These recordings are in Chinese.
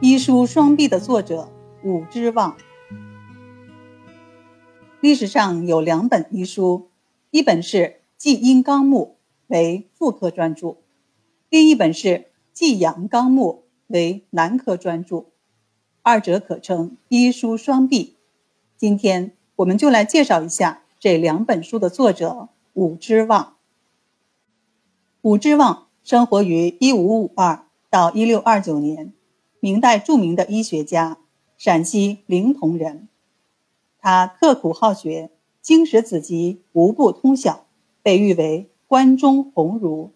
医书双璧的作者武之望。历史上有两本医书，一本是《季阴纲目》，为妇科专著；另一本是《季阳纲目》，为男科专著。二者可称医书双璧。今天我们就来介绍一下这两本书的作者武之望。武之望生活于一五五二到一六二九年，明代著名的医学家，陕西临潼人。他刻苦好学，经史子集无不通晓，被誉为关中鸿儒。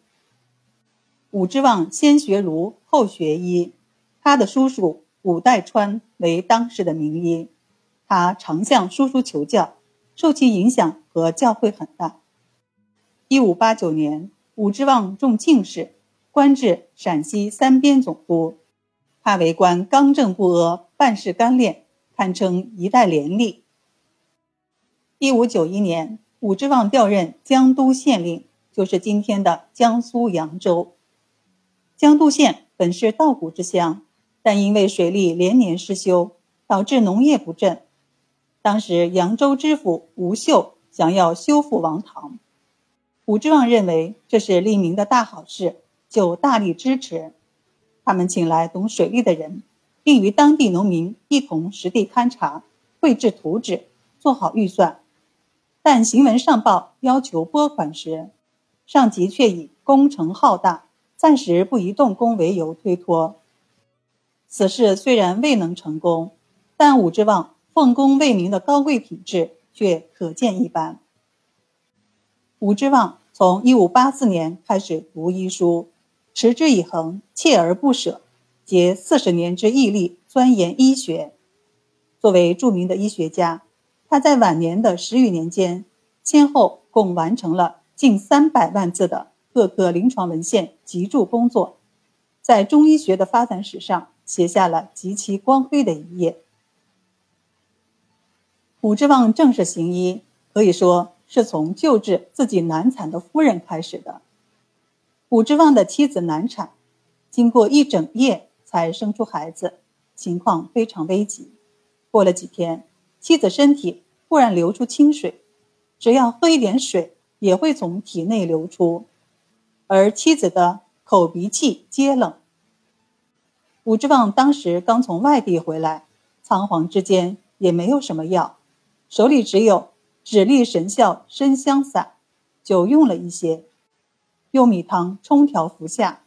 武之望先学儒，后学医。他的叔叔武代川为当时的名医，他常向叔叔求教，受其影响和教诲很大。一五八九年，武之望中进士，官至陕西三边总督。他为官刚正不阿，办事干练，堪称一代廉吏。一五九一年，武之望调任江都县令，就是今天的江苏扬州。江都县本是稻谷之乡，但因为水利连年失修，导致农业不振。当时扬州知府吴秀想要修复王堂，武之望认为这是利民的大好事，就大力支持。他们请来懂水利的人，并与当地农民一同实地勘察、绘制图纸，做好预算。但行文上报要求拨款时，上级却以工程浩大，暂时不宜动工为由推脱。此事虽然未能成功，但武之望奉公为民的高贵品质却可见一斑。武之望从1584年开始读医书，持之以恒，锲而不舍，竭四十年之毅力钻研医学。作为著名的医学家。他在晚年的十余年间，先后共完成了近三百万字的各个临床文献集注工作，在中医学的发展史上写下了极其光辉的一页。武之望正式行医，可以说是从救治自己难产的夫人开始的。武之望的妻子难产，经过一整夜才生出孩子，情况非常危急。过了几天。妻子身体忽然流出清水，只要喝一点水也会从体内流出，而妻子的口鼻气皆冷。武之望当时刚从外地回来，仓皇之间也没有什么药，手里只有指力神效生香散，就用了一些，用米汤冲调服下，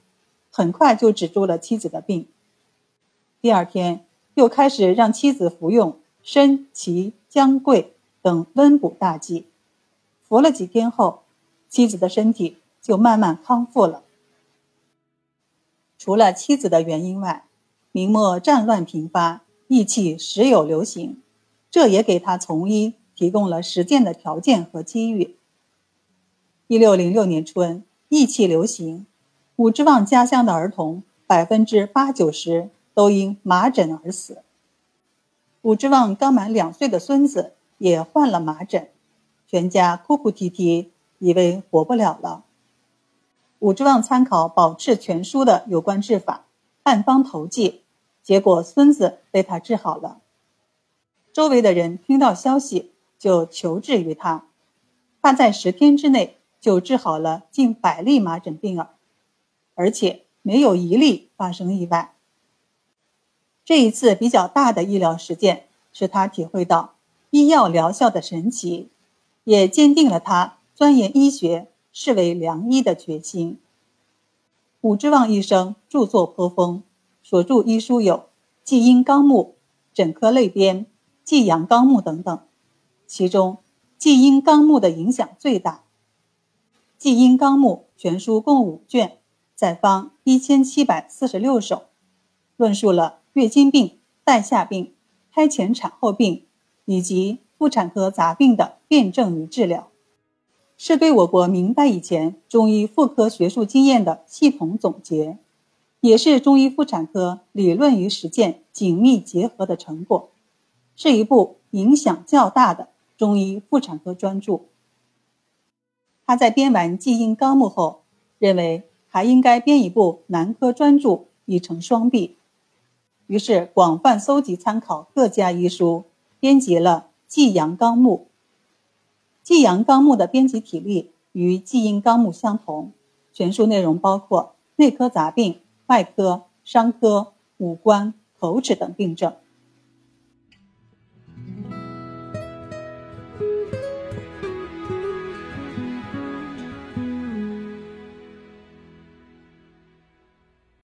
很快就止住了妻子的病。第二天又开始让妻子服用。参、芪、姜、桂等温补大剂，服了几天后，妻子的身体就慢慢康复了。除了妻子的原因外，明末战乱频发，疫气时有流行，这也给他从医提供了实践的条件和机遇。一六零六年春，疫气流行，武之望家乡的儿童百分之八九十都因麻疹而死。武之望刚满两岁的孙子也患了麻疹，全家哭哭啼啼，以为活不了了。武之望参考《宝炽全书》的有关治法，按方投剂，结果孙子被他治好了。周围的人听到消息就求治于他，他在十天之内就治好了近百例麻疹病儿，而且没有一例发生意外。这一次比较大的医疗实践，使他体会到医药疗效的神奇，也坚定了他钻研医学、视为良医的决心。武之望医生著作颇丰，所著医书有《季阴纲目》《诊科类编》《季阳纲目》等等，其中《季阴纲目》的影响最大。《季阴纲目》全书共五卷，载方一千七百四十六首，论述了。月经病、带下病、胎前产后病以及妇产科杂病的辨证与治疗，是对我国明代以前中医妇科学术经验的系统总结，也是中医妇产科理论与实践紧密结合的成果，是一部影响较大的中医妇产科专著。他在编完《季阴纲目》后，认为还应该编一部男科专著，以成双璧。于是广泛搜集参考各家医书，编辑了《济阳纲目》。《济阳纲目》的编辑体例与《济阴纲目》相同，全书内容包括内科杂病、外科、伤科、五官、口齿等病症。